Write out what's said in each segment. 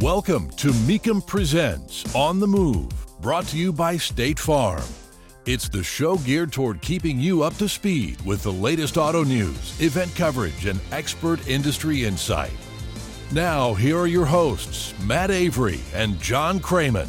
Welcome to Mecum Presents On the Move, brought to you by State Farm. It's the show geared toward keeping you up to speed with the latest auto news, event coverage, and expert industry insight. Now, here are your hosts, Matt Avery and John Kraman.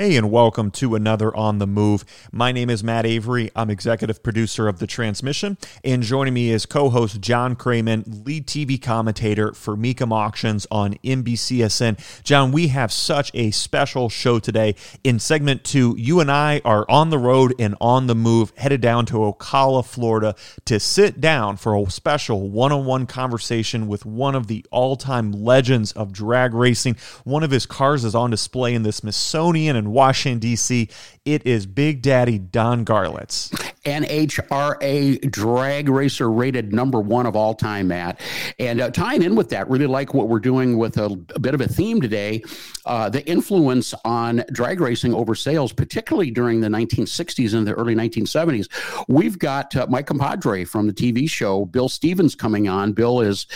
Hey, and welcome to another On the Move. My name is Matt Avery. I'm executive producer of The Transmission, and joining me is co host John Kraman, lead TV commentator for Mecum Auctions on NBCSN. John, we have such a special show today. In segment two, you and I are on the road and on the move, headed down to Ocala, Florida, to sit down for a special one on one conversation with one of the all time legends of drag racing. One of his cars is on display in the Smithsonian and Washington, D.C. It is Big Daddy Don Garlits. NHRA drag racer rated number one of all time, Matt. And uh, tying in with that, really like what we're doing with a, a bit of a theme today uh, the influence on drag racing over sales, particularly during the 1960s and the early 1970s. We've got uh, my compadre from the TV show, Bill Stevens, coming on. Bill is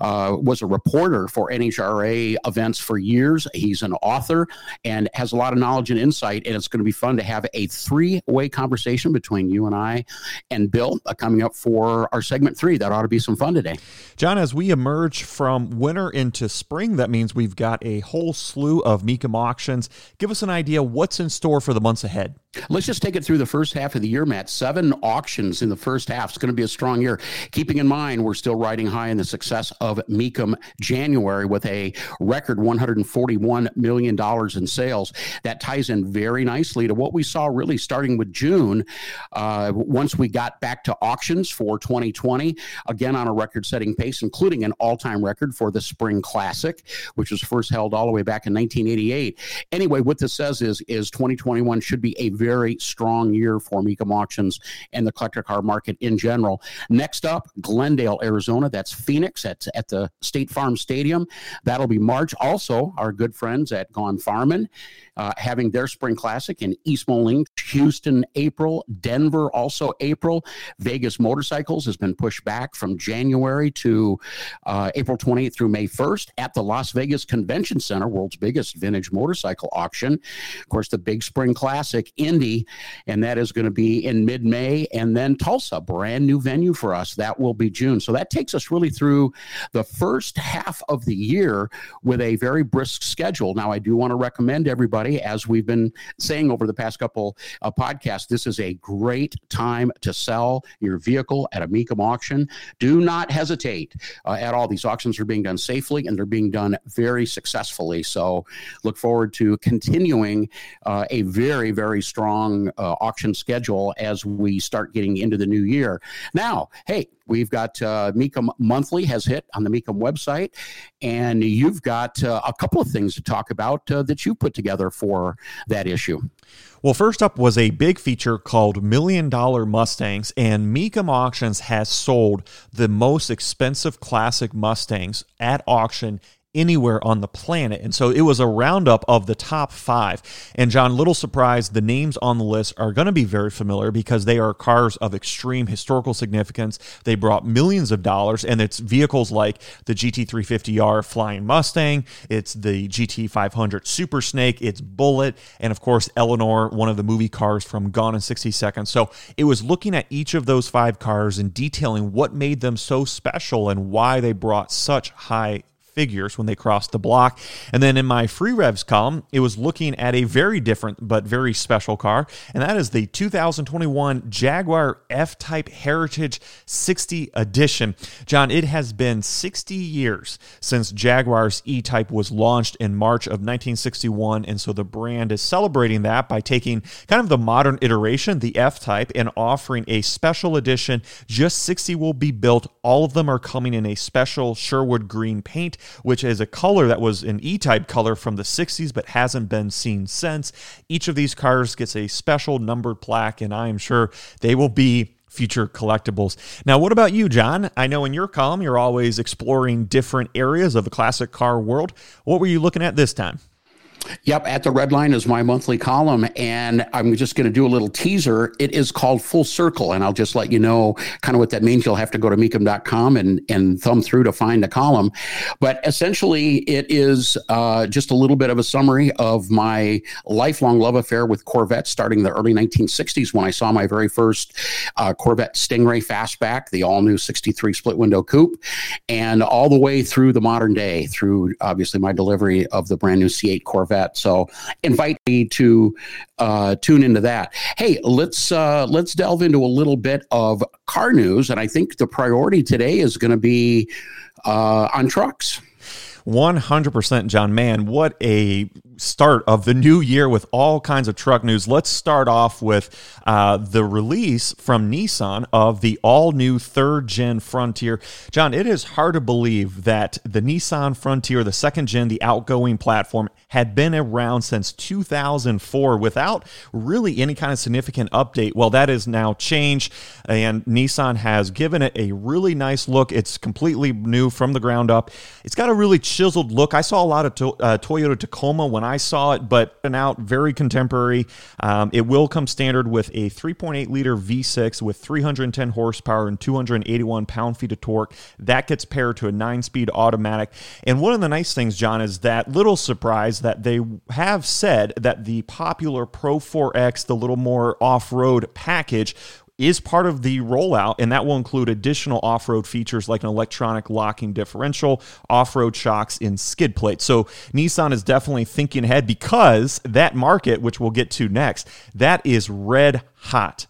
uh, was a reporter for NHRA events for years. He's an author and has a lot of knowledge and insight. And it's going to be fun to have a three way conversation between you and I and Bill uh, coming up for our segment three. That ought to be some fun today. John, as we emerge from winter into spring, that means we've got a whole slew of Mecum auctions. Give us an idea what's in store for the months ahead. Let's just take it through the first half of the year, Matt. Seven auctions in the first half. It's going to be a strong year. Keeping in mind, we're still riding high in the success of Mecum January with a record $141 million in sales. That ties in very nicely to what we saw really starting with June. Uh, once we got back to auctions for 2020, again on a record setting pace, including an all time record for the Spring Classic, which was first held all the way back in 1988. Anyway, what this says is, is 2021 should be a very strong year for Mecum auctions and the collector car market in general. Next up, Glendale, Arizona. That's Phoenix at, at the State Farm Stadium. That'll be March. Also, our good friends at Gone Farmin Uh, having their spring classic in East Moline, Houston, April, Denver, also April. Vegas Motorcycles has been pushed back from January to uh, April 28th through May 1st at the Las Vegas Convention Center, world's biggest vintage motorcycle auction. Of course, the big spring classic, Indy, and that is going to be in mid May. And then Tulsa, brand new venue for us. That will be June. So that takes us really through the first half of the year with a very brisk schedule. Now, I do want to recommend everybody everybody. As we've been saying over the past couple of podcasts, this is a great time to sell your vehicle at a Mecum auction. Do not hesitate uh, at all. These auctions are being done safely and they're being done very successfully. So look forward to continuing uh, a very, very strong uh, auction schedule as we start getting into the new year. Now, hey, We've got uh, Mecum Monthly has hit on the Mecum website, and you've got uh, a couple of things to talk about uh, that you put together for that issue. Well, first up was a big feature called Million Dollar Mustangs, and Mecum Auctions has sold the most expensive classic Mustangs at auction anywhere on the planet. And so it was a roundup of the top five. And John, little surprise, the names on the list are going to be very familiar because they are cars of extreme historical significance. They brought millions of dollars, and it's vehicles like the GT350R Flying Mustang, it's the GT500 Super Snake, it's Bullet, and of course, Eleanor, one of the movie cars from Gone in 60 Seconds. So it was looking at each of those five cars and detailing what made them so special and why they brought such high figures when they crossed the block. And then in my free revs column, it was looking at a very different but very special car, and that is the 2021 Jaguar F Type Heritage 60 Edition. John, it has been 60 years since Jaguar's E Type was launched in March of 1961, and so the brand is celebrating that by taking kind of the modern iteration, the F Type, and offering a special edition. Just 60 will be built. All of them are coming in a special Sherwood green paint which is a color that was an E type color from the 60s but hasn't been seen since. Each of these cars gets a special numbered plaque, and I am sure they will be future collectibles. Now, what about you, John? I know in your column you're always exploring different areas of the classic car world. What were you looking at this time? Yep, at the red line is my monthly column, and I'm just going to do a little teaser. It is called Full Circle, and I'll just let you know kind of what that means. You'll have to go to mecum.com and and thumb through to find the column, but essentially it is uh, just a little bit of a summary of my lifelong love affair with Corvettes, starting the early 1960s when I saw my very first uh, Corvette Stingray fastback, the all new 63 split window coupe, and all the way through the modern day, through obviously my delivery of the brand new C8 Corvette. So invite me to uh, tune into that. Hey, let's uh, let's delve into a little bit of car news, and I think the priority today is going to be uh, on trucks. 100% John man what a start of the new year with all kinds of truck news. Let's start off with uh, the release from Nissan of the all new third gen Frontier. John, it is hard to believe that the Nissan Frontier, the second gen, the outgoing platform, had been around since 2004 without really any kind of significant update. Well, that is now changed, and Nissan has given it a really nice look. It's completely new from the ground up. It's got a really chiseled look. I saw a lot of to- uh, Toyota Tacoma when I I saw it, but an out very contemporary. Um, it will come standard with a 3.8 liter V6 with 310 horsepower and 281 pound feet of torque. That gets paired to a nine speed automatic. And one of the nice things, John, is that little surprise that they have said that the popular Pro 4X, the little more off road package, is part of the rollout, and that will include additional off road features like an electronic locking differential, off road shocks, and skid plates. So Nissan is definitely thinking ahead because that market, which we'll get to next, that is red hot.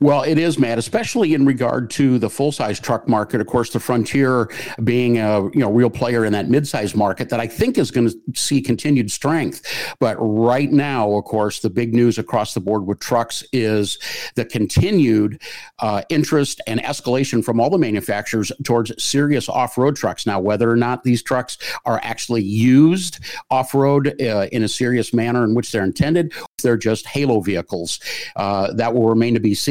Well, it is, Matt, especially in regard to the full size truck market. Of course, the Frontier being a you know real player in that mid size market that I think is going to see continued strength. But right now, of course, the big news across the board with trucks is the continued uh, interest and escalation from all the manufacturers towards serious off road trucks. Now, whether or not these trucks are actually used off road uh, in a serious manner in which they're intended, they're just halo vehicles. Uh, that will remain to be seen.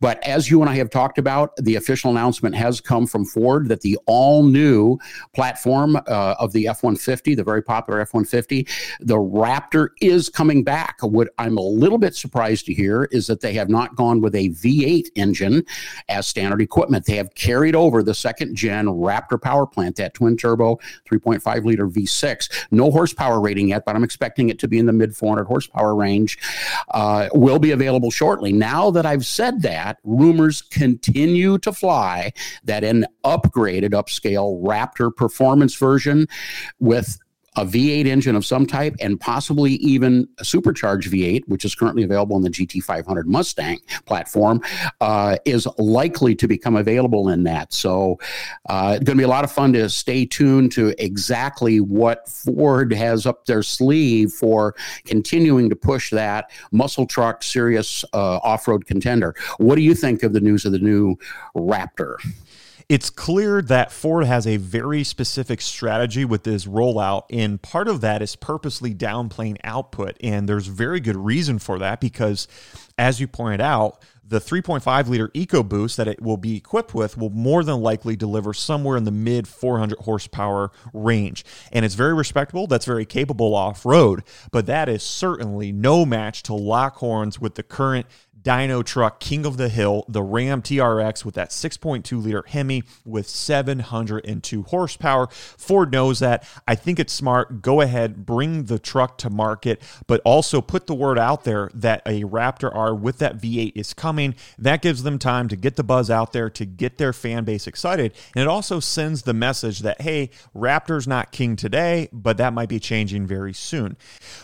But as you and I have talked about, the official announcement has come from Ford that the all new platform uh, of the F 150, the very popular F 150, the Raptor is coming back. What I'm a little bit surprised to hear is that they have not gone with a V8 engine as standard equipment. They have carried over the second gen Raptor power plant, that twin turbo 3.5 liter V6. No horsepower rating yet, but I'm expecting it to be in the mid 400 horsepower range. Uh, will be available shortly. Now that I've said that, rumors continue to fly that an upgraded, upscale Raptor performance version with a V8 engine of some type, and possibly even a supercharged V8, which is currently available on the GT500 Mustang platform, uh, is likely to become available in that. So uh, it's going to be a lot of fun to stay tuned to exactly what Ford has up their sleeve for continuing to push that muscle truck, serious uh, off road contender. What do you think of the news of the new Raptor? It's clear that Ford has a very specific strategy with this rollout, and part of that is purposely downplaying output. And there's very good reason for that because, as you pointed out, the 3.5 liter EcoBoost that it will be equipped with will more than likely deliver somewhere in the mid 400 horsepower range. And it's very respectable. That's very capable off road, but that is certainly no match to lock horns with the current dyno truck, King of the Hill, the Ram TRX with that 6.2 liter Hemi with 702 horsepower. Ford knows that. I think it's smart. Go ahead, bring the truck to market, but also put the word out there that a Raptor R with that V8 is coming. That gives them time to get the buzz out there, to get their fan base excited. And it also sends the message that, hey, Raptor's not king today, but that might be changing very soon.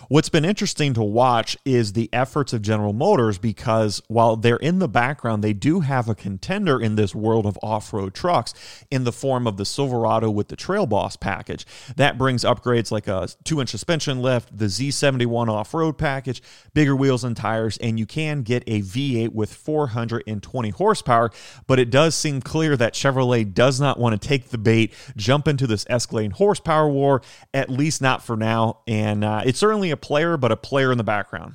What's been interesting to watch is the efforts of General Motors because because while they're in the background, they do have a contender in this world of off road trucks in the form of the Silverado with the Trail Boss package. That brings upgrades like a two inch suspension lift, the Z71 off road package, bigger wheels and tires, and you can get a V8 with 420 horsepower. But it does seem clear that Chevrolet does not want to take the bait, jump into this escalating horsepower war, at least not for now. And uh, it's certainly a player, but a player in the background.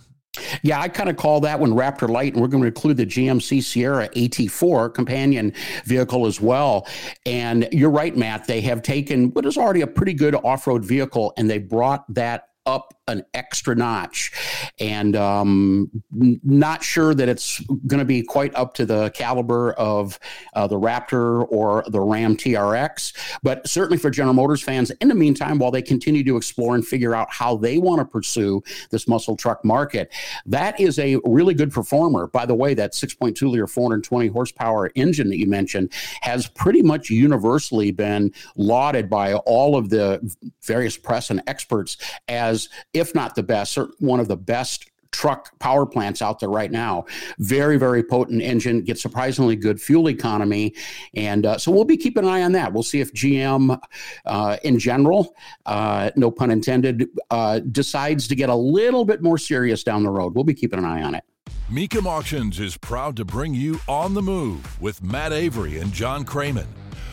Yeah, I kind of call that one Raptor Light, and we're going to include the GMC Sierra AT4 companion vehicle as well. And you're right, Matt. They have taken what is already a pretty good off road vehicle and they brought that up an extra notch. And um, not sure that it's going to be quite up to the caliber of uh, the Raptor or the Ram TRX, but certainly for General Motors fans, in the meantime, while they continue to explore and figure out how they want to pursue this muscle truck market, that is a really good performer. By the way, that 6.2 liter, 420 horsepower engine that you mentioned has pretty much universally been lauded by all of the various press and experts as, if not the best, one of the best truck power plants out there right now. Very, very potent engine, gets surprisingly good fuel economy. And uh, so we'll be keeping an eye on that. We'll see if GM uh, in general, uh, no pun intended, uh, decides to get a little bit more serious down the road. We'll be keeping an eye on it. Mecum Auctions is proud to bring you On the Move with Matt Avery and John Kraman.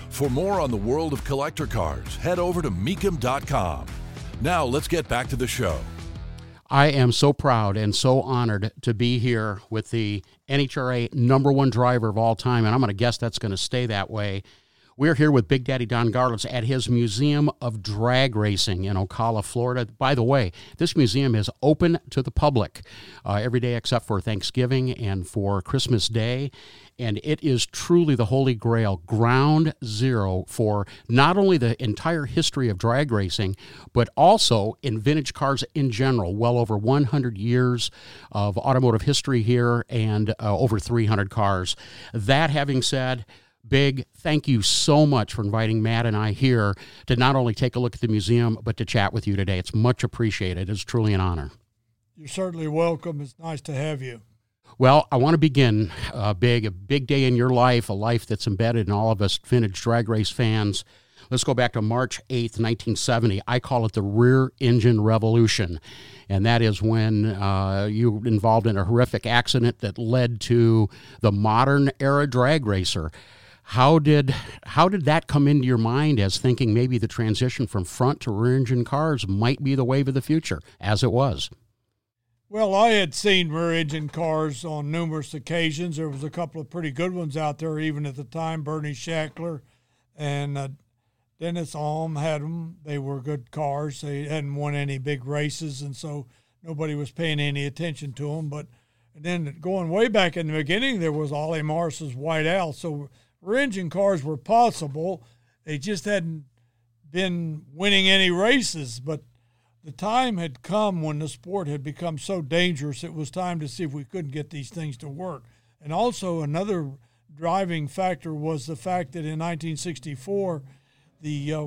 For more on the world of collector cars, head over to mecum.com. Now let's get back to the show. I am so proud and so honored to be here with the NHRA number one driver of all time, and I'm going to guess that's going to stay that way. We're here with Big Daddy Don Garlits at his Museum of Drag Racing in Ocala, Florida. By the way, this museum is open to the public uh, every day except for Thanksgiving and for Christmas Day. And it is truly the holy grail, ground zero for not only the entire history of drag racing, but also in vintage cars in general. Well over 100 years of automotive history here and uh, over 300 cars. That having said, Big, thank you so much for inviting Matt and I here to not only take a look at the museum, but to chat with you today. It's much appreciated. It's truly an honor. You're certainly welcome. It's nice to have you. Well, I want to begin uh, big, a big day in your life, a life that's embedded in all of us vintage drag race fans. Let's go back to March 8th, 1970. I call it the rear engine revolution. And that is when uh, you were involved in a horrific accident that led to the modern era drag racer. How did how did that come into your mind as thinking maybe the transition from front to rear engine cars might be the wave of the future, as it was? Well, I had seen rear engine cars on numerous occasions. There was a couple of pretty good ones out there, even at the time. Bernie Shackler and uh, Dennis Alm had them. They were good cars. They hadn't won any big races, and so nobody was paying any attention to them. But then going way back in the beginning, there was Ollie Morris's White Owl. So rear engine cars were possible. They just hadn't been winning any races. But the time had come when the sport had become so dangerous, it was time to see if we couldn't get these things to work. And also, another driving factor was the fact that in 1964, the, uh,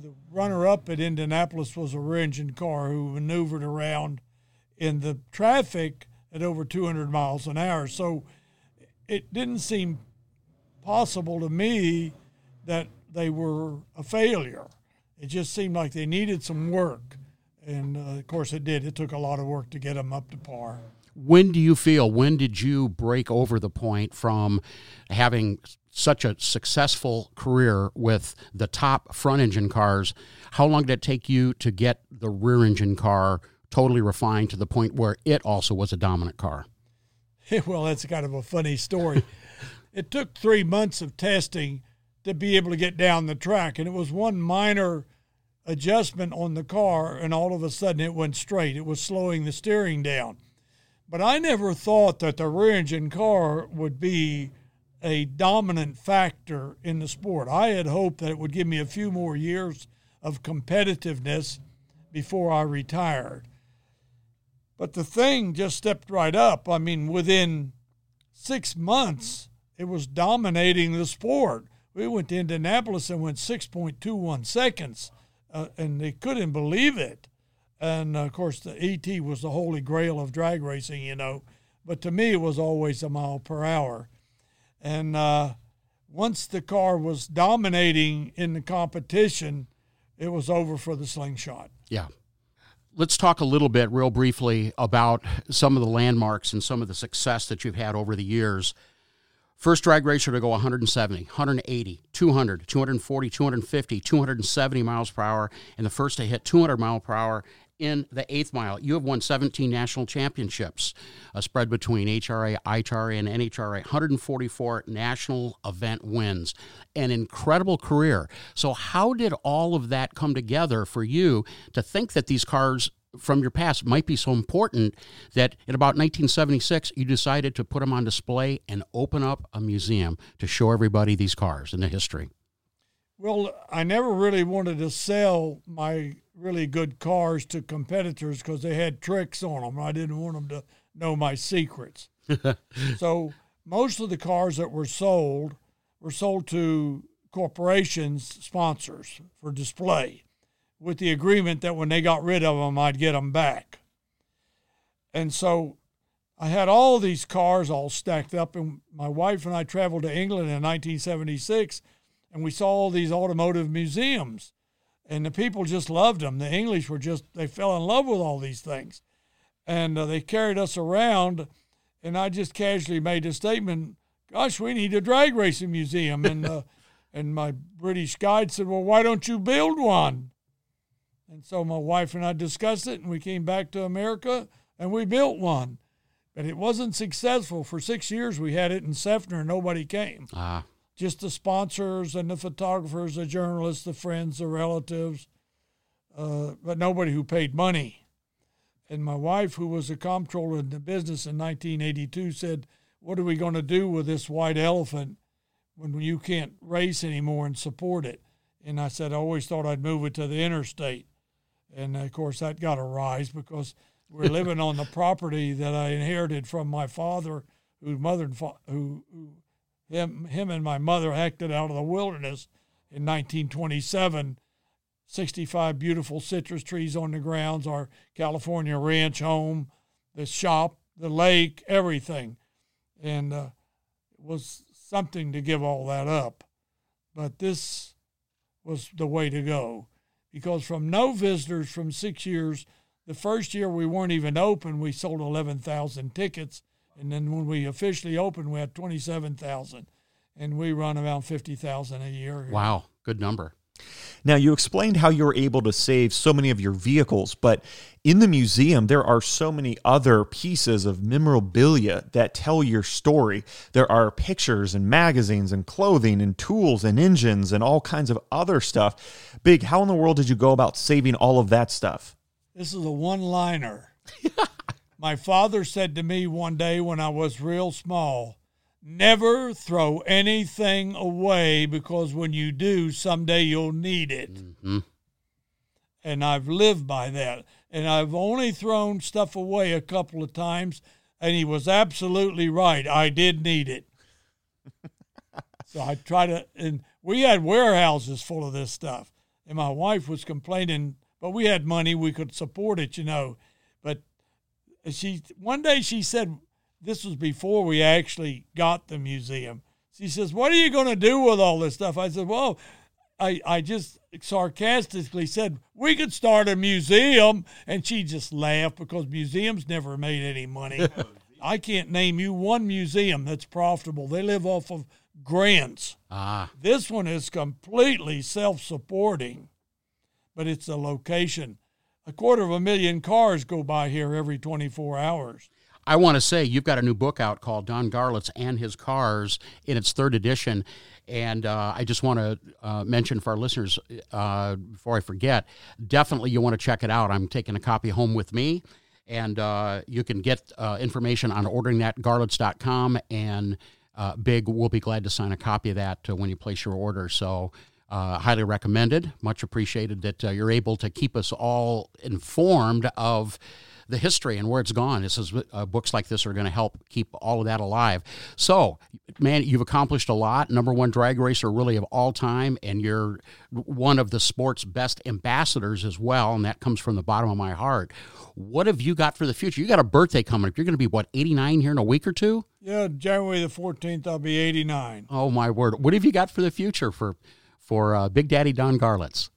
the runner up at Indianapolis was a rear engine car who maneuvered around in the traffic at over 200 miles an hour. So it didn't seem possible to me that they were a failure. It just seemed like they needed some work. And uh, of course, it did. It took a lot of work to get them up to par. When do you feel, when did you break over the point from having such a successful career with the top front engine cars? How long did it take you to get the rear engine car totally refined to the point where it also was a dominant car? well, that's kind of a funny story. It took three months of testing to be able to get down the track. And it was one minor adjustment on the car, and all of a sudden it went straight. It was slowing the steering down. But I never thought that the rear engine car would be a dominant factor in the sport. I had hoped that it would give me a few more years of competitiveness before I retired. But the thing just stepped right up. I mean, within six months, it was dominating the sport. We went to Indianapolis and went 6.21 seconds, uh, and they couldn't believe it. And uh, of course, the ET was the holy grail of drag racing, you know. But to me, it was always a mile per hour. And uh, once the car was dominating in the competition, it was over for the slingshot. Yeah. Let's talk a little bit, real briefly, about some of the landmarks and some of the success that you've had over the years First drag racer to go 170, 180, 200, 240, 250, 270 miles per hour, and the first to hit 200 mile per hour in the eighth mile. You have won 17 national championships, a spread between HRA, IHRA, and NHRA, 144 national event wins, an incredible career. So, how did all of that come together for you to think that these cars from your past might be so important that in about 1976 you decided to put them on display and open up a museum to show everybody these cars and the history? Well, I never really wanted to sell my really good cars to competitors because they had tricks on them. I didn't want them to know my secrets. so most of the cars that were sold were sold to corporations, sponsors for display with the agreement that when they got rid of them, I'd get them back. And so I had all these cars all stacked up, and my wife and I traveled to England in 1976, and we saw all these automotive museums, and the people just loved them. The English were just, they fell in love with all these things. And uh, they carried us around, and I just casually made a statement, gosh, we need a drag racing museum. And, uh, and my British guide said, well, why don't you build one? And so my wife and I discussed it, and we came back to America and we built one. But it wasn't successful. For six years, we had it in Seffner, and nobody came. Ah. Just the sponsors and the photographers, the journalists, the friends, the relatives, uh, but nobody who paid money. And my wife, who was a comptroller in the business in 1982, said, What are we going to do with this white elephant when you can't race anymore and support it? And I said, I always thought I'd move it to the interstate. And of course, that got a rise because we're living on the property that I inherited from my father, whose mother who, who him him and my mother acted out of the wilderness in 1927. 65 beautiful citrus trees on the grounds, our California ranch home, the shop, the lake, everything. And uh, it was something to give all that up. But this was the way to go because from no visitors from six years, the first year we weren't even open, we sold 11,000 tickets. And then when we officially opened, we had 27,000. And we run around 50,000 a year. Wow, good number. Now, you explained how you were able to save so many of your vehicles, but in the museum, there are so many other pieces of memorabilia that tell your story. There are pictures and magazines and clothing and tools and engines and all kinds of other stuff. Big, how in the world did you go about saving all of that stuff? This is a one liner. My father said to me one day when I was real small, Never throw anything away because when you do, someday you'll need it. Mm-hmm. And I've lived by that. And I've only thrown stuff away a couple of times, and he was absolutely right. I did need it. so I try to, and we had warehouses full of this stuff. And my wife was complaining, but we had money, we could support it, you know. But she, one day she said, this was before we actually got the museum. She says, What are you going to do with all this stuff? I said, Well, I, I just sarcastically said, We could start a museum. And she just laughed because museums never made any money. I can't name you one museum that's profitable. They live off of grants. Ah. This one is completely self supporting, but it's a location. A quarter of a million cars go by here every 24 hours. I want to say you've got a new book out called Don Garlits and His Cars in its third edition. And uh, I just want to uh, mention for our listeners, uh, before I forget, definitely you want to check it out. I'm taking a copy home with me. And uh, you can get uh, information on ordering that garlits.com. And uh, Big will be glad to sign a copy of that when you place your order. So, highly recommended. Much appreciated that you're able to keep us all informed of the history and where it's gone. This is uh, books like this are going to help keep all of that alive. So, man, you've accomplished a lot. Number one drag racer, really of all time, and you're one of the sport's best ambassadors as well. And that comes from the bottom of my heart. What have you got for the future? You got a birthday coming up. You're going to be what 89 here in a week or two. Yeah, January the 14th, I'll be 89. Oh my word! What have you got for the future for for uh, Big Daddy Don Garlits?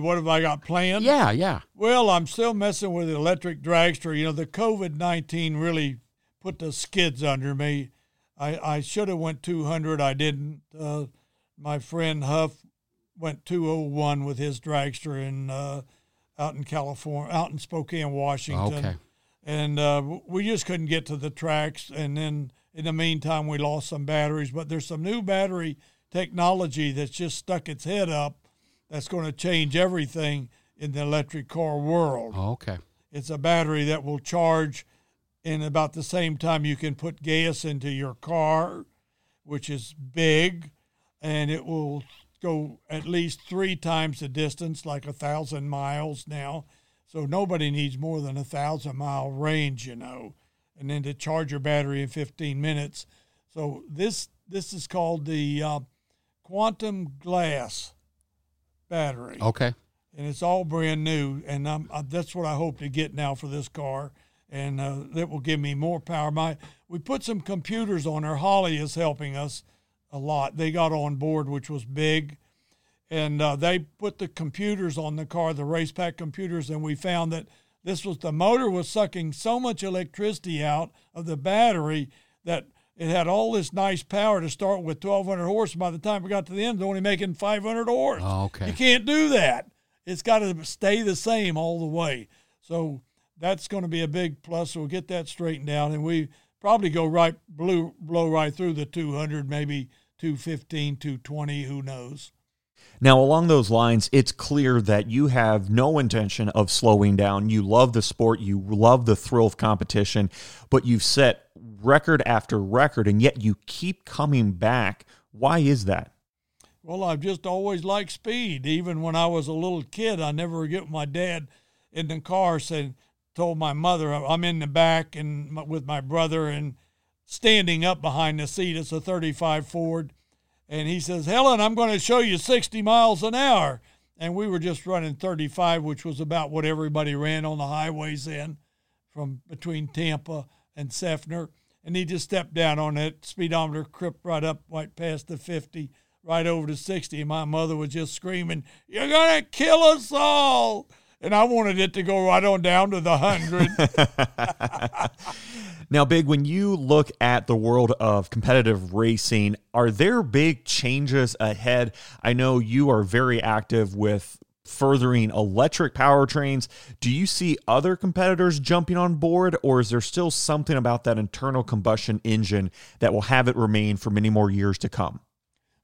What have I got planned? Yeah, yeah. Well, I'm still messing with the electric dragster. You know, the COVID nineteen really put the skids under me. I I should have went 200. I didn't. Uh, my friend Huff went 201 with his dragster, and uh, out in California, out in Spokane, Washington. Okay. And uh, we just couldn't get to the tracks. And then in the meantime, we lost some batteries. But there's some new battery technology that's just stuck its head up that's going to change everything in the electric car world. Oh, okay. It's a battery that will charge in about the same time you can put gas into your car, which is big, and it will go at least three times the distance, like a thousand miles now. So nobody needs more than a thousand mile range, you know, and then to charge your battery in 15 minutes. So this this is called the uh, quantum glass battery Okay. and it's all brand new. And I'm, uh, that's what I hope to get now for this car, and uh, that will give me more power. My we put some computers on there. Holley is helping us a lot. They got on board, which was big, and uh, they put the computers on the car, the Racepak computers, and we found that this was the motor was sucking so much electricity out of the battery that it had all this nice power to start with 1200 horse. By the time we got to the end, it's only making 500 horse. Oh, okay. You can't do that. It's got to stay the same all the way. So that's going to be a big plus. So we'll get that straightened out, and we probably go right blue blow right through the 200, maybe 215, 220. Who knows? Now, along those lines, it's clear that you have no intention of slowing down. You love the sport, you love the thrill of competition, but you've set record after record, and yet you keep coming back. Why is that? Well, I've just always liked speed. Even when I was a little kid, I never forget my dad in the car said, told my mother, I'm in the back and with my brother and standing up behind the seat. It's a 35 Ford. And he says, Helen, I'm going to show you 60 miles an hour. And we were just running 35, which was about what everybody ran on the highways then from between Tampa and Seffner. And he just stepped down on that speedometer, crept right up right past the 50, right over to 60. And my mother was just screaming, You're going to kill us all. And I wanted it to go right on down to the 100. Now, Big, when you look at the world of competitive racing, are there big changes ahead? I know you are very active with furthering electric powertrains. Do you see other competitors jumping on board, or is there still something about that internal combustion engine that will have it remain for many more years to come?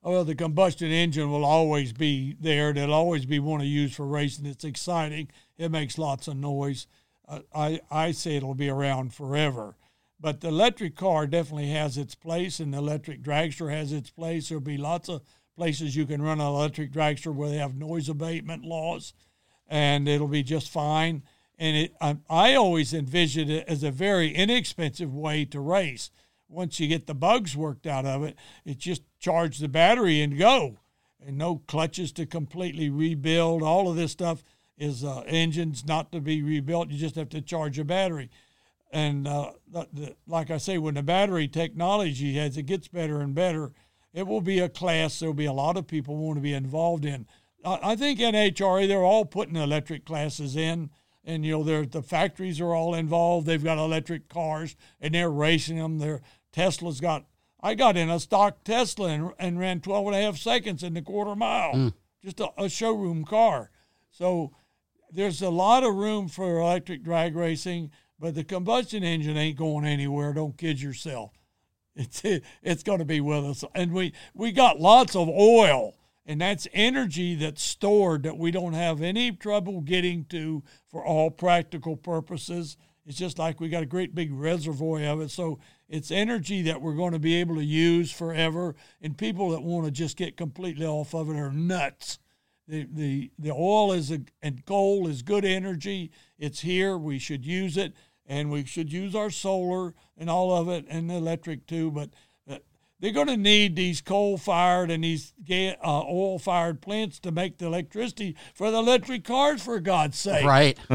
Well, the combustion engine will always be there. It'll always be one to use for racing. It's exciting. It makes lots of noise. Uh, I I say it'll be around forever. But the electric car definitely has its place, and the electric dragster has its place. There'll be lots of places you can run an electric dragster where they have noise abatement laws, and it'll be just fine. And it, I, I always envisioned it as a very inexpensive way to race. Once you get the bugs worked out of it, it just charge the battery and go, and no clutches to completely rebuild. All of this stuff is uh, engines not to be rebuilt. You just have to charge a battery and uh, the, the, like I say, when the battery technology as it gets better and better, it will be a class there'll be a lot of people want to be involved in. I, I think NHRA they're all putting electric classes in, and you know the factories are all involved. They've got electric cars and they're racing them. Their Tesla's got. I got in a stock Tesla and, and ran 12 and a half seconds in the quarter mile, mm. just a, a showroom car. So there's a lot of room for electric drag racing. But the combustion engine ain't going anywhere. Don't kid yourself. It's it's going to be with us, and we we got lots of oil, and that's energy that's stored that we don't have any trouble getting to for all practical purposes. It's just like we got a great big reservoir of it, so it's energy that we're going to be able to use forever. And people that want to just get completely off of it are nuts. The, the, the oil is a, and coal is good energy. It's here. We should use it and we should use our solar and all of it and electric too. But they're going to need these coal fired and these uh, oil fired plants to make the electricity for the electric cars, for God's sake. Right.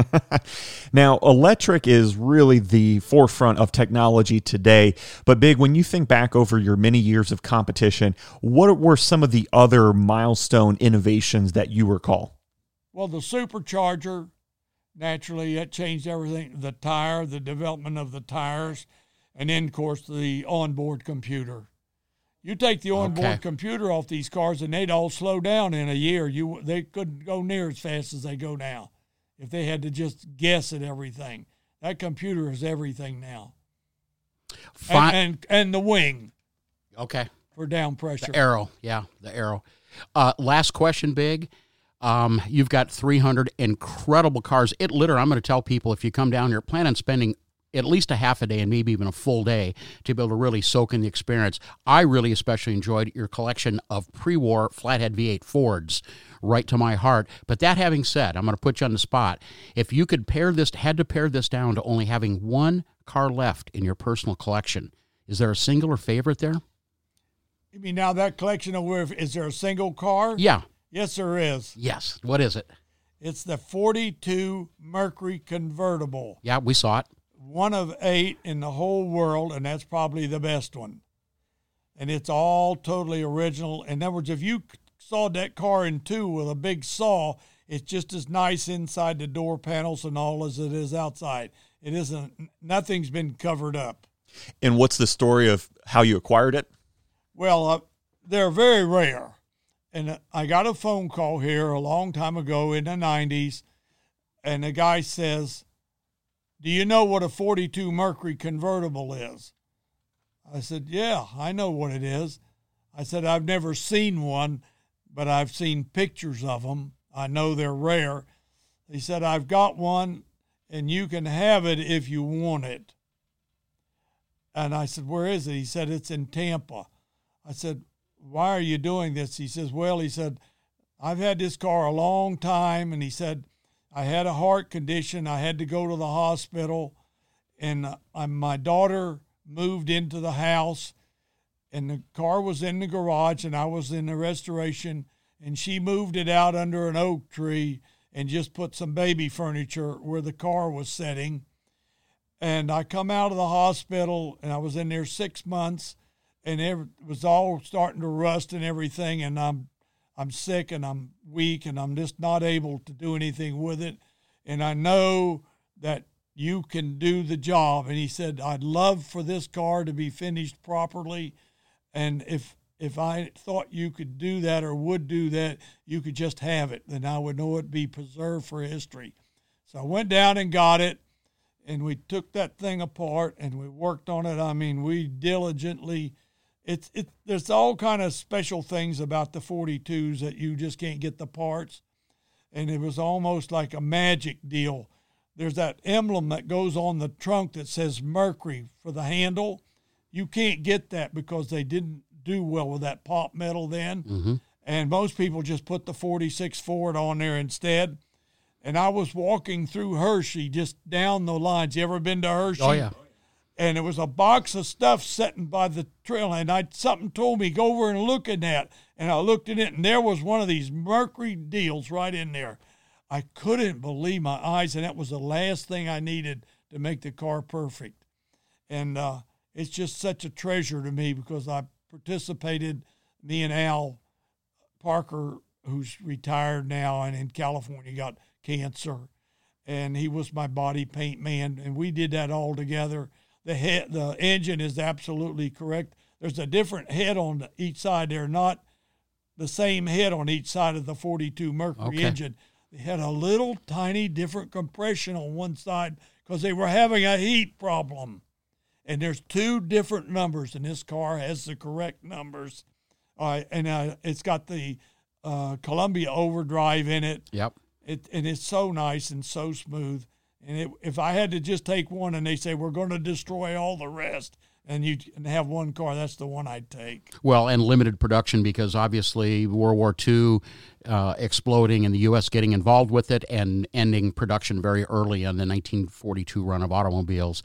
Now, electric is really the forefront of technology today. But, Big, when you think back over your many years of competition, what were some of the other milestone innovations that you recall? Well, the supercharger, naturally, that changed everything. The tire, the development of the tires, and then, of course, the onboard computer. You take the onboard Okay. computer off these cars, and they'd all slow down in a year. You they couldn't go near as fast as they go now. if they had to just guess at everything. That computer is everything now. Fi- and, and and the wing okay. for down pressure. The arrow, yeah, the arrow. Uh, last question, big. Um, you've got 300 incredible cars. It literally, I'm going to tell people if you come down here, plan on spending at least a half a day and maybe even a full day to be able to really soak in the experience. I really especially enjoyed your collection of pre-war flathead V8 Fords, right to my heart. But that having said, I'm going to put you on the spot. If you could pair this, had to pare this down to only having one car left in your personal collection, is there a singular favorite there? You mean now that collection of where is there a single car? Yeah. Yes, there is. Yes. What is it? It's the 42 Mercury convertible, Yeah, we saw it. One of eight in the whole world, and that's probably the best one. And it's all totally original. In other words, if you sawed that car in two with a big saw, it's just as nice inside the door panels and all as it is outside. It isn't. Nothing's been covered up. And what's the story of how you acquired it? Well, uh, they're very rare. And uh, I got a phone call here a long time ago in the 90s, and the guy says, Do you know what a 42 Mercury convertible is? I said, Yeah, I know what it is. I said, I've never seen one, but I've seen pictures of them. I know they're rare. He said, I've got one, and you can have it if you want it. And I said, Where is it? He said, It's in Tampa. I said, Why are you doing this? He says, Well, he said, I've had this car a long time. And he said, I had a heart condition. I had to go to the hospital. And uh, my daughter moved into the house, and the car was in the garage, and I was in the restoration. And she moved it out under an oak tree and just put some baby furniture where the car was sitting. And I come out of the hospital, and I was in there six months and it was all starting to rust and everything and i'm i'm sick and i'm weak and i'm just not able to do anything with it. And i know that you can do the job. And he said i'd love for this car to be finished properly. And if if i thought you could do that or would do that you could just have it. Then i would know it'd be preserved for history. So i went down and got it and we took that thing apart and we worked on it. I mean we diligently it's it there's all kind of special things about the 42s that you just can't get the parts. And it was almost like a magic deal. There's that emblem that goes on the trunk that says mercury for the handle. You can't get that because they didn't do well with that pop metal then. Mm-hmm. and most people just put the 46 ford on there instead. And i was walking through hershey just down the lines. You ever been to hershey? Oh, yeah. And it was a box of stuff sitting by the trail and I something told me go over and look at that and I looked at it and there was one of these mercury deals right in there. I couldn't believe my eyes and that was the last thing I needed to make the car perfect. And uh, it's just such a treasure to me because I participated me and Al Parker who's retired now and in California got cancer and he was my body paint man and we did that all together the head the engine is absolutely correct there's a different head on each side they're not the same head on each side of the 42 mercury Okay. engine they had a little tiny different compression on one side because they were having a heat problem and there's two different numbers and this car has the correct numbers uh, and uh, it's got the uh, columbia overdrive in it Yep. it and it's so nice and so smooth. And it, if I had to just take one, and they say we're going to destroy all the rest, and you have one car, that's the one I'd take. Well, and limited production because obviously World War II uh, exploding and the U.S. getting involved with it and ending production very early on the 1942 run of automobiles.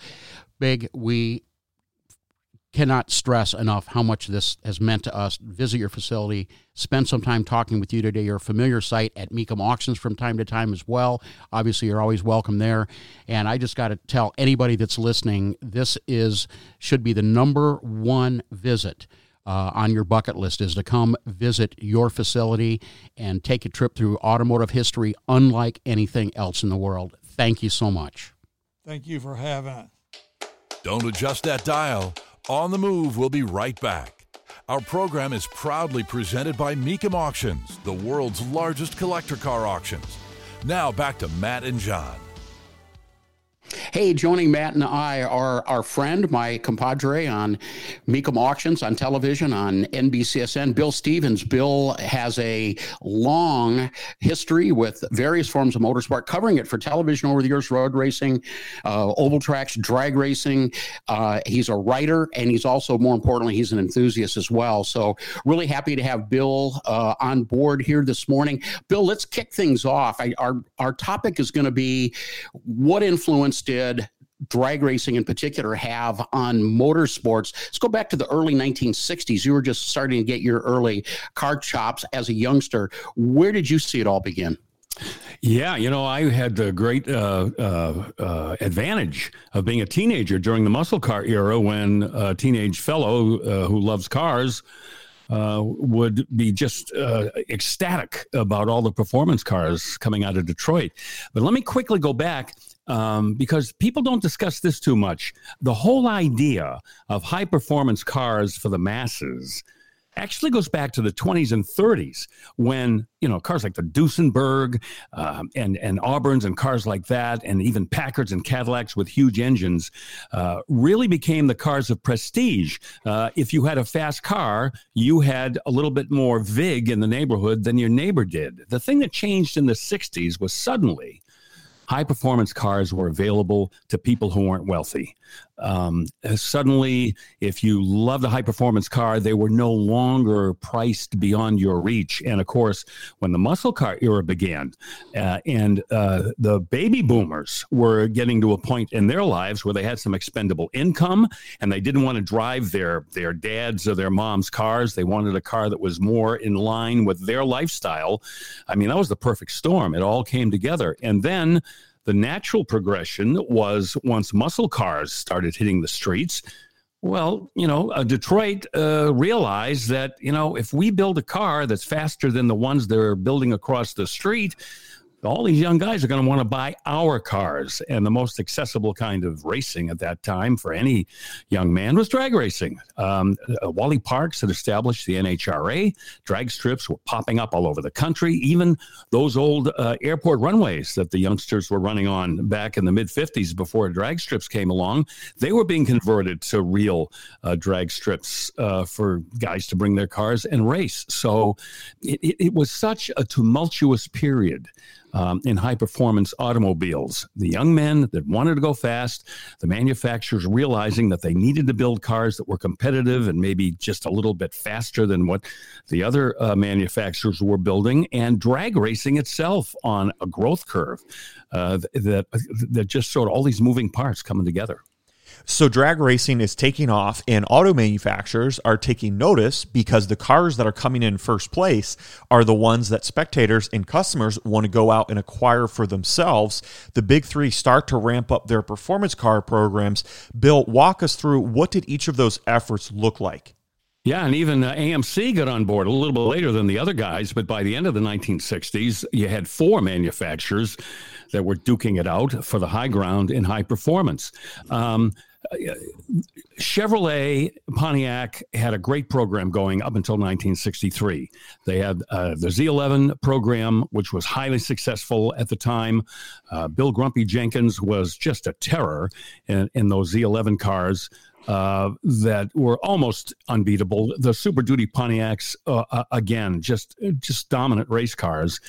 Big, we cannot stress enough how much this has meant to us. Visit your facility, spend some time talking with you today. Your familiar sight at Mecum Auctions from time to time as well. Obviously, you're always welcome there. And I just got to tell anybody that's listening, this is should be the number one visit. Uh, on your bucket list is to come visit your facility and take a trip through automotive history unlike anything else in the world. Thank you so much. Thank you for having it. Don't adjust that dial. On the Move will be right back. Our program is proudly presented by Mecum Auctions, the world's largest collector car auctions. Now back to Matt and John. Hey, joining Matt and I are our friend, my compadre on Mecum Auctions on television on NBCSN, Bill Stevens. Bill has a long history with various forms of motorsport, covering it for television over the years, road racing, uh, oval tracks, drag racing. Uh, he's a writer, and he's also, more importantly, he's an enthusiast as well. So, really happy to have Bill uh, on board here this morning. Bill, let's kick things off. I, our our topic is going to be what influence did drag racing in particular have on motorsports. Let's go back to the early 1960s. You were just starting to get your early car chops as a youngster. Where did you see it all begin? Yeah, you know, I had the great uh, uh, uh, advantage of being a teenager during the muscle car era when a teenage fellow uh, who loves cars uh, would be just uh, ecstatic about all the performance cars coming out of Detroit. But let me quickly go back um, because people don't discuss this too much. The whole idea of high performance cars for the masses actually goes back to the 20s and 30s when you know cars like the Duesenberg um, and and Auburns and cars like that, and even Packards and Cadillacs with huge engines, uh, really became the cars of prestige. Uh, if you had a fast car, you had a little bit more vig in the neighborhood than your neighbor did. The thing that changed in the 60s was suddenly high performance cars were available to people who weren't wealthy. Um, suddenly, if you loved a high performance car, they were no longer priced beyond your reach. And of course, when the muscle car era began uh, and uh, the baby boomers were getting to a point in their lives where they had some expendable income and they didn't want to drive their, their dad's or their mom's cars, they wanted a car that was more in line with their lifestyle. I mean, that was the perfect storm. It all came together. And then the natural progression was once muscle cars started hitting the streets. Well, you know, uh, Detroit uh, realized that, you know, if we build a car that's faster than the ones they're building across the street, all these young guys are going to want to buy our cars. And the most accessible kind of racing at that time for any young man was drag racing. Um, uh, Wally Parks had established the NHRA. Drag strips were popping up all over the country. Even those old uh, airport runways that the youngsters were running on back in the mid 50s before drag strips came along, they were being converted to real uh, drag strips uh, for guys to bring their cars and race. So it, it was such a tumultuous period um, in high performance automobiles. The young men that wanted to go fast, the manufacturers realizing that they needed to build cars that were competitive and maybe just a little bit faster than what the other uh, manufacturers were building, and drag racing itself on a growth curve uh, that, that just sort of all these moving parts coming together. So drag racing is taking off, and auto manufacturers are taking notice because the cars that are coming in first place are the ones that spectators and customers want to go out and acquire for themselves. The big three start to ramp up their performance car programs. Bill, walk us through what did each of those efforts look like? Yeah, and even uh, AMC got on board a little bit later than the other guys, but by the end of the 1960s, you had four manufacturers that were duking it out for the high ground in high performance. Um, Chevrolet Pontiac had a great program going up until 1963. They had uh, the Z11 program, which was highly successful at the time. Uh, Bill Grumpy Jenkins was just a terror in, in those Z11 cars. Uh, that were almost unbeatable. The Super Duty Pontiacs, uh, uh, again, just just dominant race cars.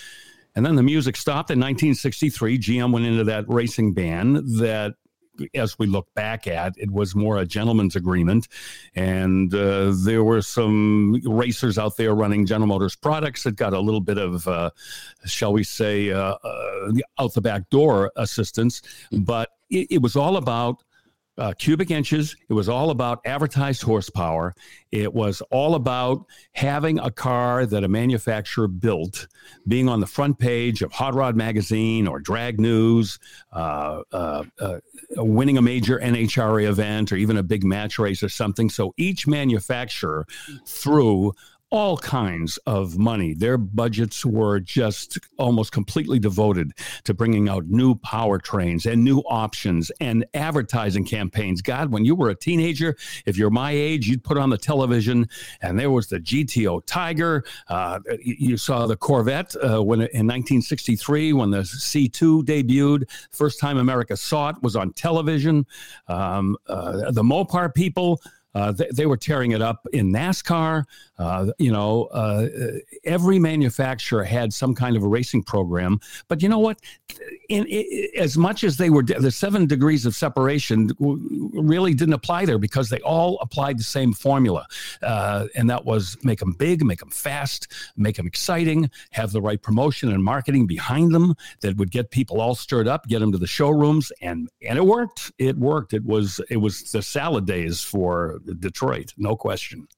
And then the music stopped in 1963. GM went into that racing ban that as we look back at, it was more a gentleman's agreement. And uh, there were some racers out there running General Motors products that got a little bit of, uh, shall we say, uh, uh out the back door assistance. But it, it was all about uh, cubic inches. It was all about advertised horsepower. It was all about having a car that a manufacturer built, being on the front page of Hot Rod Magazine or Drag News, uh, uh, uh winning a major NHRA event or even a big match race or something. So each manufacturer threw all kinds of money. Their budgets were just almost completely devoted to bringing out new powertrains and new options and advertising campaigns. God, when you were a teenager, if you're my age, you'd put on the television and there was the GTO Tiger. Uh, you saw the Corvette uh, when in 1963 when the C2 debuted. First time America saw it was on television. Um, uh, the Mopar people. Uh, they, they, were tearing it up in NASCAR. Uh, you know, uh, every manufacturer had some kind of a racing program. But you know what? In, in, as much as they were, the seven degrees of separation really didn't apply there because they all applied the same formula. Uh, and that was make them big, make them fast, make them exciting, have the right promotion and marketing behind them that would get people all stirred up, get them to the showrooms. And, and it worked. It worked. It was, it was the salad days for Detroit, no question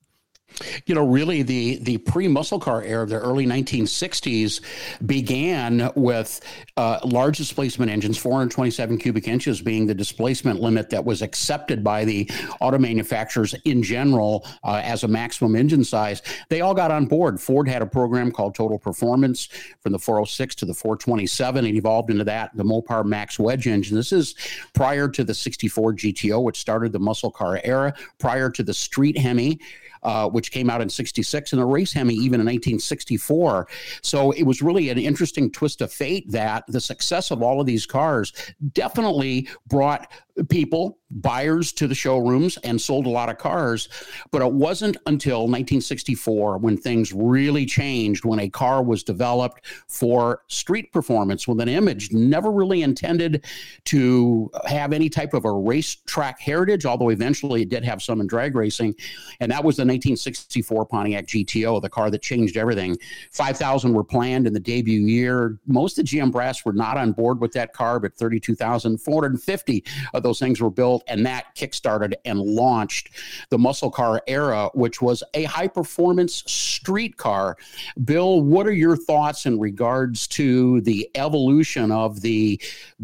you know, really the the pre muscle car era of the early 1960s began with uh, large displacement engines, 427 cubic inches being the displacement limit that was accepted by the auto manufacturers in general uh, as a maximum engine size. They all got on board. Ford had a program called Total Performance from the 406 to the 427. It evolved into that, the Mopar Max Wedge engine. This is prior to the 64 GTO, which started the muscle car era, prior to the Street Hemi uh, which came out in 66, and the race Hemi even in 1964. So it was really an interesting twist of fate that the success of all of these cars definitely brought people, buyers to the showrooms and sold a lot of cars. But it wasn't until 1964 when things really changed, when a car was developed for street performance with an image never really intended to have any type of a racetrack heritage, although eventually it did have some in drag racing. And that was the 1964 Pontiac GTO, the car that changed everything. 5,000 were planned in the debut year. Most of the GM brass were not on board with that car, but 32,450 of those things were built, and that kickstarted and launched the muscle car era, which was a high performance street car. Bill, what are your thoughts in regards to the evolution of the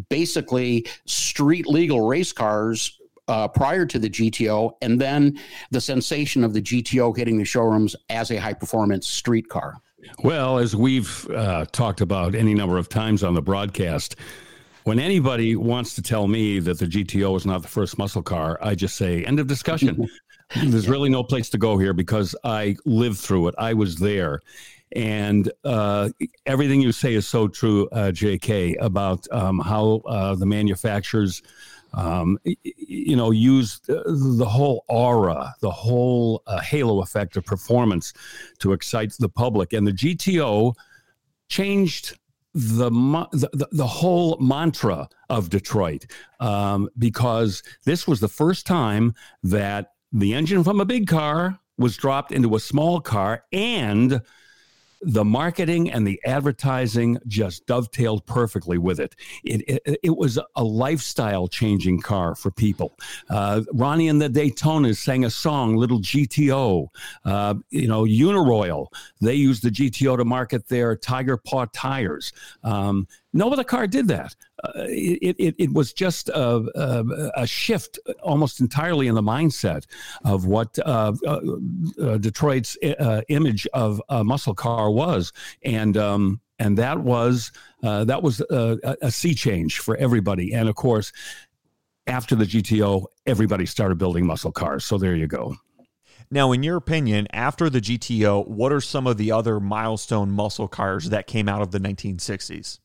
basically street legal race cars uh, prior to the GTO, and then the sensation of the GTO hitting the showrooms as a high performance street car? Well, as we've uh, talked about any number of times on the broadcast, when anybody wants to tell me that the GTO is not the first muscle car, I just say, end of discussion. There's really no place to go here because I lived through it. I was there. And uh, everything you say is so true, uh, JK, about um, how uh, the manufacturers, um, you know, use the whole aura, the whole uh, halo effect of performance to excite the public. And the GTO changed the, the, the whole mantra of Detroit um, because this was the first time that the engine from a big car was dropped into a small car and the marketing and the advertising just dovetailed perfectly with it. It, it, it was a lifestyle changing car for people. Uh, Ronnie and the Daytonas sang a song, Little GTO. Uh, you know, Uniroyal, they used the GTO to market their Tiger Paw tires. Um, no other car did that. Uh, it, it, it was just a, a, a, shift almost entirely in the mindset of what uh, uh, uh Detroit's uh, image of a muscle car was. And, um, and that was, uh, that was a, a sea change for everybody. And of course, after the GTO, everybody started building muscle cars. So there you go. Now, in your opinion, after the GTO, what are some of the other milestone muscle cars that came out of the 1960s?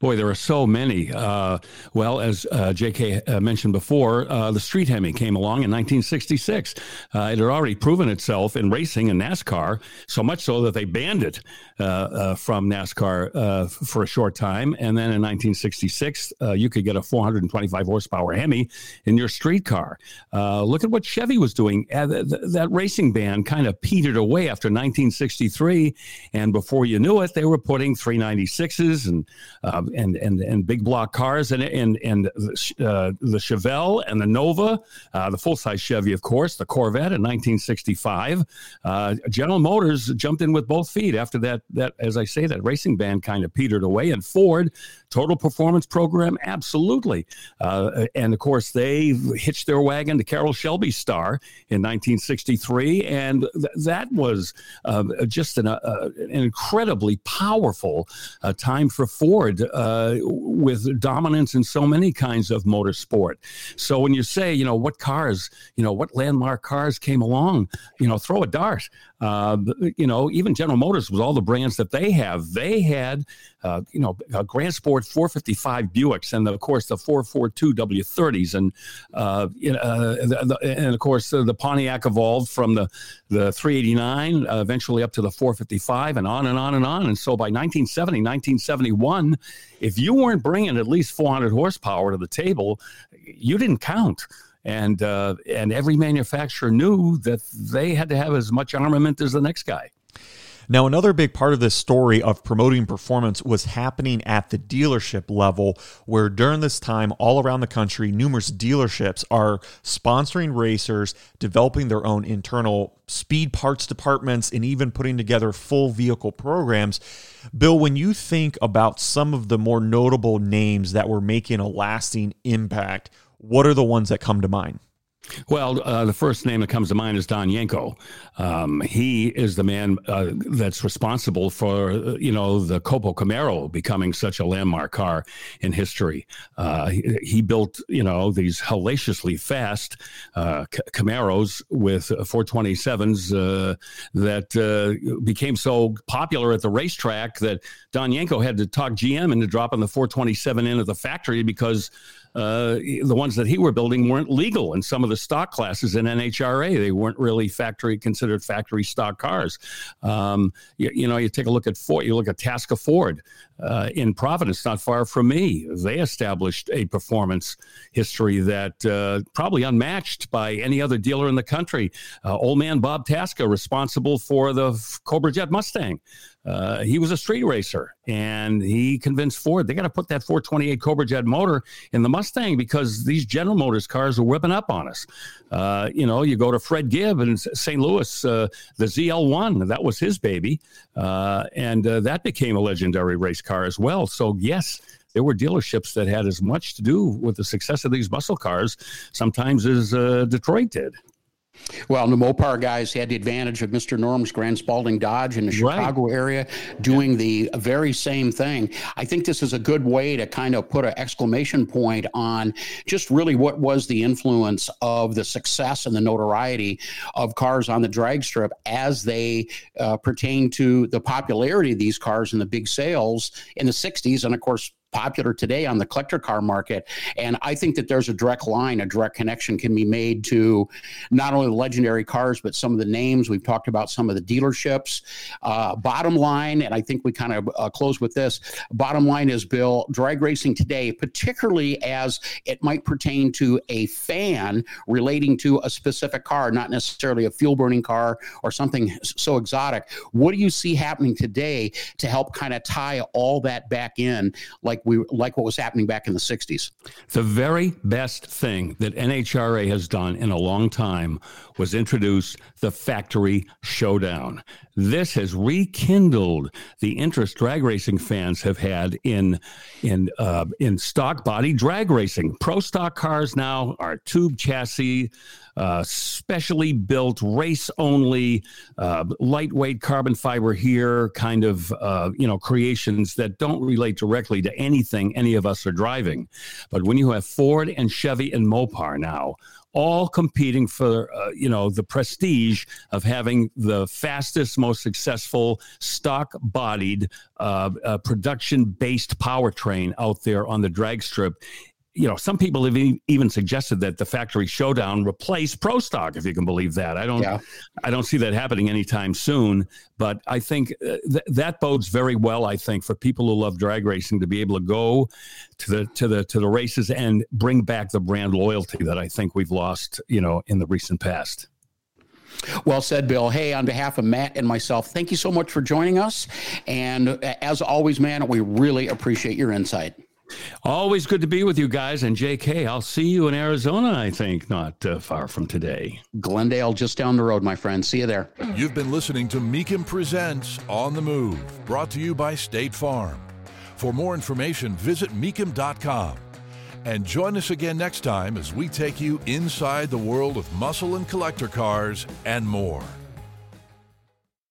Boy, there are so many. Uh, well, as uh, J.K. Uh, mentioned before, uh, the Street Hemi came along in 1966. Uh, it had already proven itself in racing and NASCAR, so much so that they banned it uh, from NASCAR for a short time. And then in 1966, you could get a 425 horsepower Hemi in your street car. look at what Chevy was doing. Th- that racing ban kind of petered away after 1963, and before you knew it, they were putting 396s and uh, and and and big block cars, and and and uh, the Chevelle and the Nova, uh, the full size Chevy, of course, the Corvette in 1965. Uh, General Motors jumped in with both feet after that. That as I say, that racing band kind of petered away, and Ford total performance program, absolutely. Uh, and of course, they hitched their wagon to Carroll Shelby Star in 1963, and th- that was uh, just an, uh, an, incredibly powerful time for Ford uh, with dominance in so many kinds of motorsport. So when you say, you know, what cars, you know, what landmark cars came along, you know, throw a dart. Uh, you know, even General Motors with all the brands that they have, they had, uh, you know, Gran Sport 455 Buicks, and of course the 442 W30s, and uh, you know, uh, and of course the Pontiac evolved from the the 389 uh, eventually up to the 455, and on and on and on. And so by 1970, 1971, if you weren't bringing at least 400 horsepower to the table, you didn't count and uh, and every manufacturer knew that they had to have as much armament as the next guy. Now, another big part of this story of promoting performance was happening at the dealership level, where during this time, all around the country, numerous dealerships are sponsoring racers, developing their own internal speed parts departments, and even putting together full vehicle programs. Bill, when you think about some of the more notable names that were making a lasting impact, what are the ones that come to mind? Well, uh, the first name that comes to mind is Don Yenko. Um, he is the man uh, that's responsible for, uh, you know, the COPO Camaro becoming such a landmark car in history. Uh, he, he, built, you know, these hellaciously fast uh, Camaros with 427s uh, that became so popular at the racetrack that Don Yenko had to talk GM into dropping the 427 in at the factory because uh, the ones that he were building weren't legal in some of the stock classes in NHRA. They weren't really factory considered factory stock cars. Um, you, you, know, you take a look at Ford. You look at Tasca Ford uh, in Providence, not far from me. They established a performance history that uh, probably unmatched by any other dealer in the country. Uh, old man Bob Tasca, responsible for the Cobra Jet Mustang. Uh, he was a street racer and he convinced Ford they got to put that 428 Cobra Jet motor in the Mustang because these General Motors cars are whipping up on us. Uh, you know, you go to Fred Gibb in St. Louis, uh, the ZL1, that was his baby. Uh, and uh, that became a legendary race car as well. So, yes, there were dealerships that had as much to do with the success of these muscle cars sometimes as Detroit did. Well, the Mopar guys had the advantage of Mr. Norm's Grand Spaulding Dodge in the Chicago right. area doing the very same thing. I think this is a good way to kind of put an exclamation point on just really what was the influence of the success and the notoriety of cars on the drag strip as they uh, pertain to the popularity of these cars and the big sales in the 60s. And of course, popular today on the collector car market. And I think that there's a direct line, a direct connection can be made to not only the legendary cars, but some of the names. We've talked about some of the dealerships. Uh, bottom line, and I think we kind of uh, close with this bottom line is, Bill, drag racing today, particularly as it might pertain to a fan relating to a specific car, not necessarily a fuel burning car or something so exotic. What do you see happening today to help kind of tie all that back in? Like like we like what was happening back in the 60s. The very best thing that NHRA has done in a long time was introduce the factory showdown. This has rekindled the interest drag racing fans have had in in uh, in stock body drag racing. Pro stock cars now are tube chassis, uh, specially built, race only, uh, lightweight carbon fiber here kind of uh, you know creations that don't relate directly to anything any of us are driving. But when you have Ford and Chevy and Mopar now all competing for uh, you know the prestige of having the fastest, most successful stock-bodied uh, uh, production-based powertrain out there on the drag strip you know, some people have even suggested that the factory showdown replace pro stock, if you can believe that. I don't, yeah. I don't see that happening anytime soon. But I think uh, th- that bodes very well. I think for people who love drag racing to be able to go to the to the to the races and bring back the brand loyalty that I think we've lost, you know, in the recent past. Well said, Bill. Hey, on behalf of Matt and myself, thank you so much for joining us. And as always, man, we really appreciate your insight. Always good to be with you guys. And JK, I'll see you in Arizona, I think, not uh, far from today. Glendale, just down the road, my friend. See you there. You've been listening to Mecum Presents On the Move, brought to you by State Farm. For more information, visit mecum.com. And join us again next time as we take you inside the world of muscle and collector cars and more.